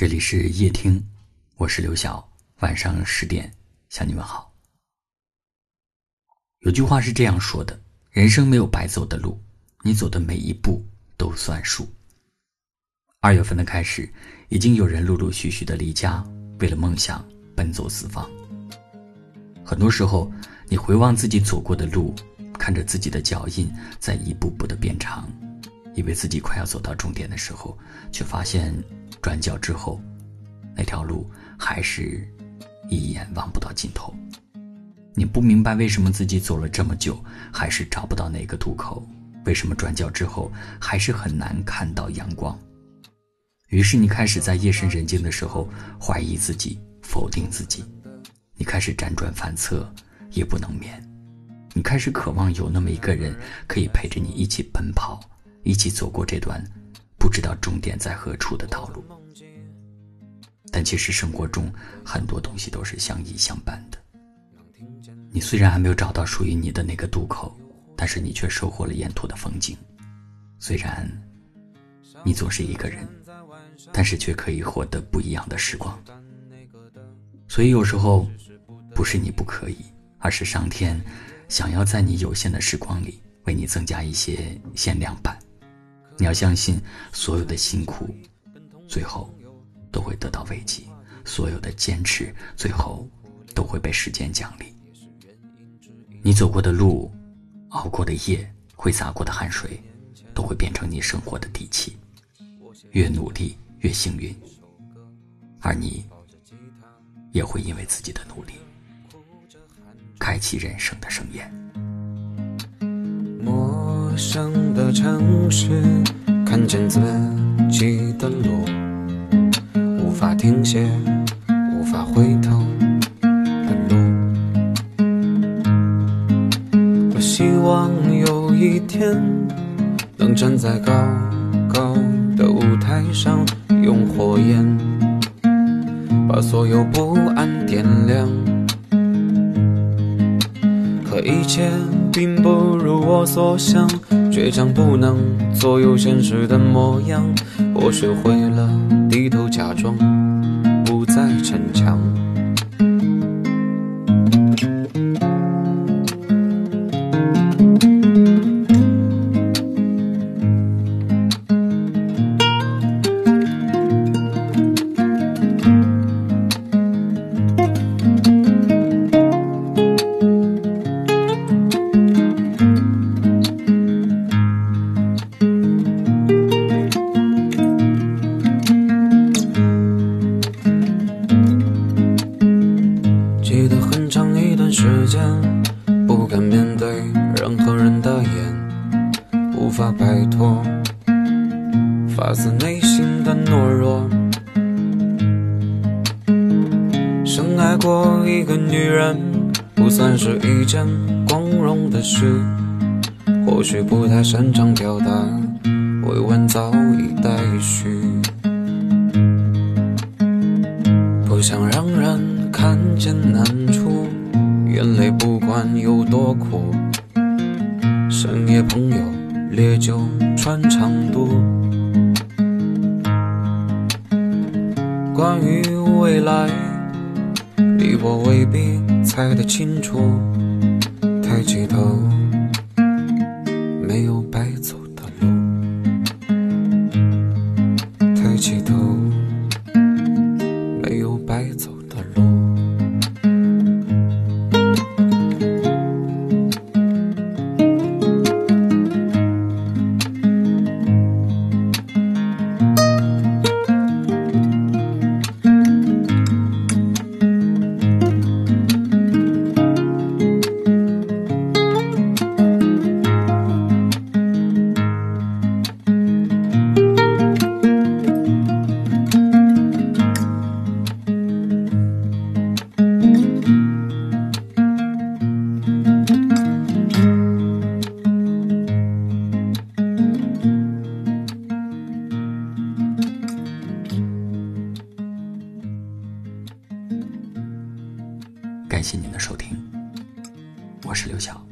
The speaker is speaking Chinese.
这里是夜听，我是刘晓。晚上十点向你们好。有句话是这样说的：人生没有白走的路，你走的每一步都算数。二月份的开始，已经有人陆陆续续的离家，为了梦想奔走四方。很多时候，你回望自己走过的路，看着自己的脚印在一步步的变长，以为自己快要走到终点的时候，却发现。转角之后，那条路还是一眼望不到尽头。你不明白为什么自己走了这么久，还是找不到那个渡口？为什么转角之后还是很难看到阳光？于是你开始在夜深人静的时候怀疑自己，否定自己。你开始辗转反侧，夜不能眠。你开始渴望有那么一个人可以陪着你一起奔跑，一起走过这段。不知道终点在何处的道路，但其实生活中很多东西都是相依相伴的。你虽然还没有找到属于你的那个渡口，但是你却收获了沿途的风景。虽然你总是一个人，但是却可以获得不一样的时光。所以有时候不是你不可以，而是上天想要在你有限的时光里为你增加一些限量版。你要相信，所有的辛苦，最后都会得到慰藉；所有的坚持，最后都会被时间奖励。你走过的路，熬过的夜，挥洒过的汗水，都会变成你生活的底气。越努力，越幸运，而你也会因为自己的努力，开启人生的盛宴。陌生的城市，看见自己的路，无法停歇，无法回头的路。我希望有一天，能站在高高的舞台上，用火焰把所有不安点亮。可一切。并不如我所想，倔强不能左右现实的模样。我学会了低头假装，不再逞强。不敢面对任何人的眼，无法摆脱发自内心的懦弱。深爱过一个女人，不算是一件光荣的事，或许不太擅长表达，委婉早已待续，不想让人看见难处。眼泪不管有多苦，深夜朋友烈酒穿肠毒。关于未来，你我未必猜得清楚。抬起头，感谢您的收听，我是刘晓。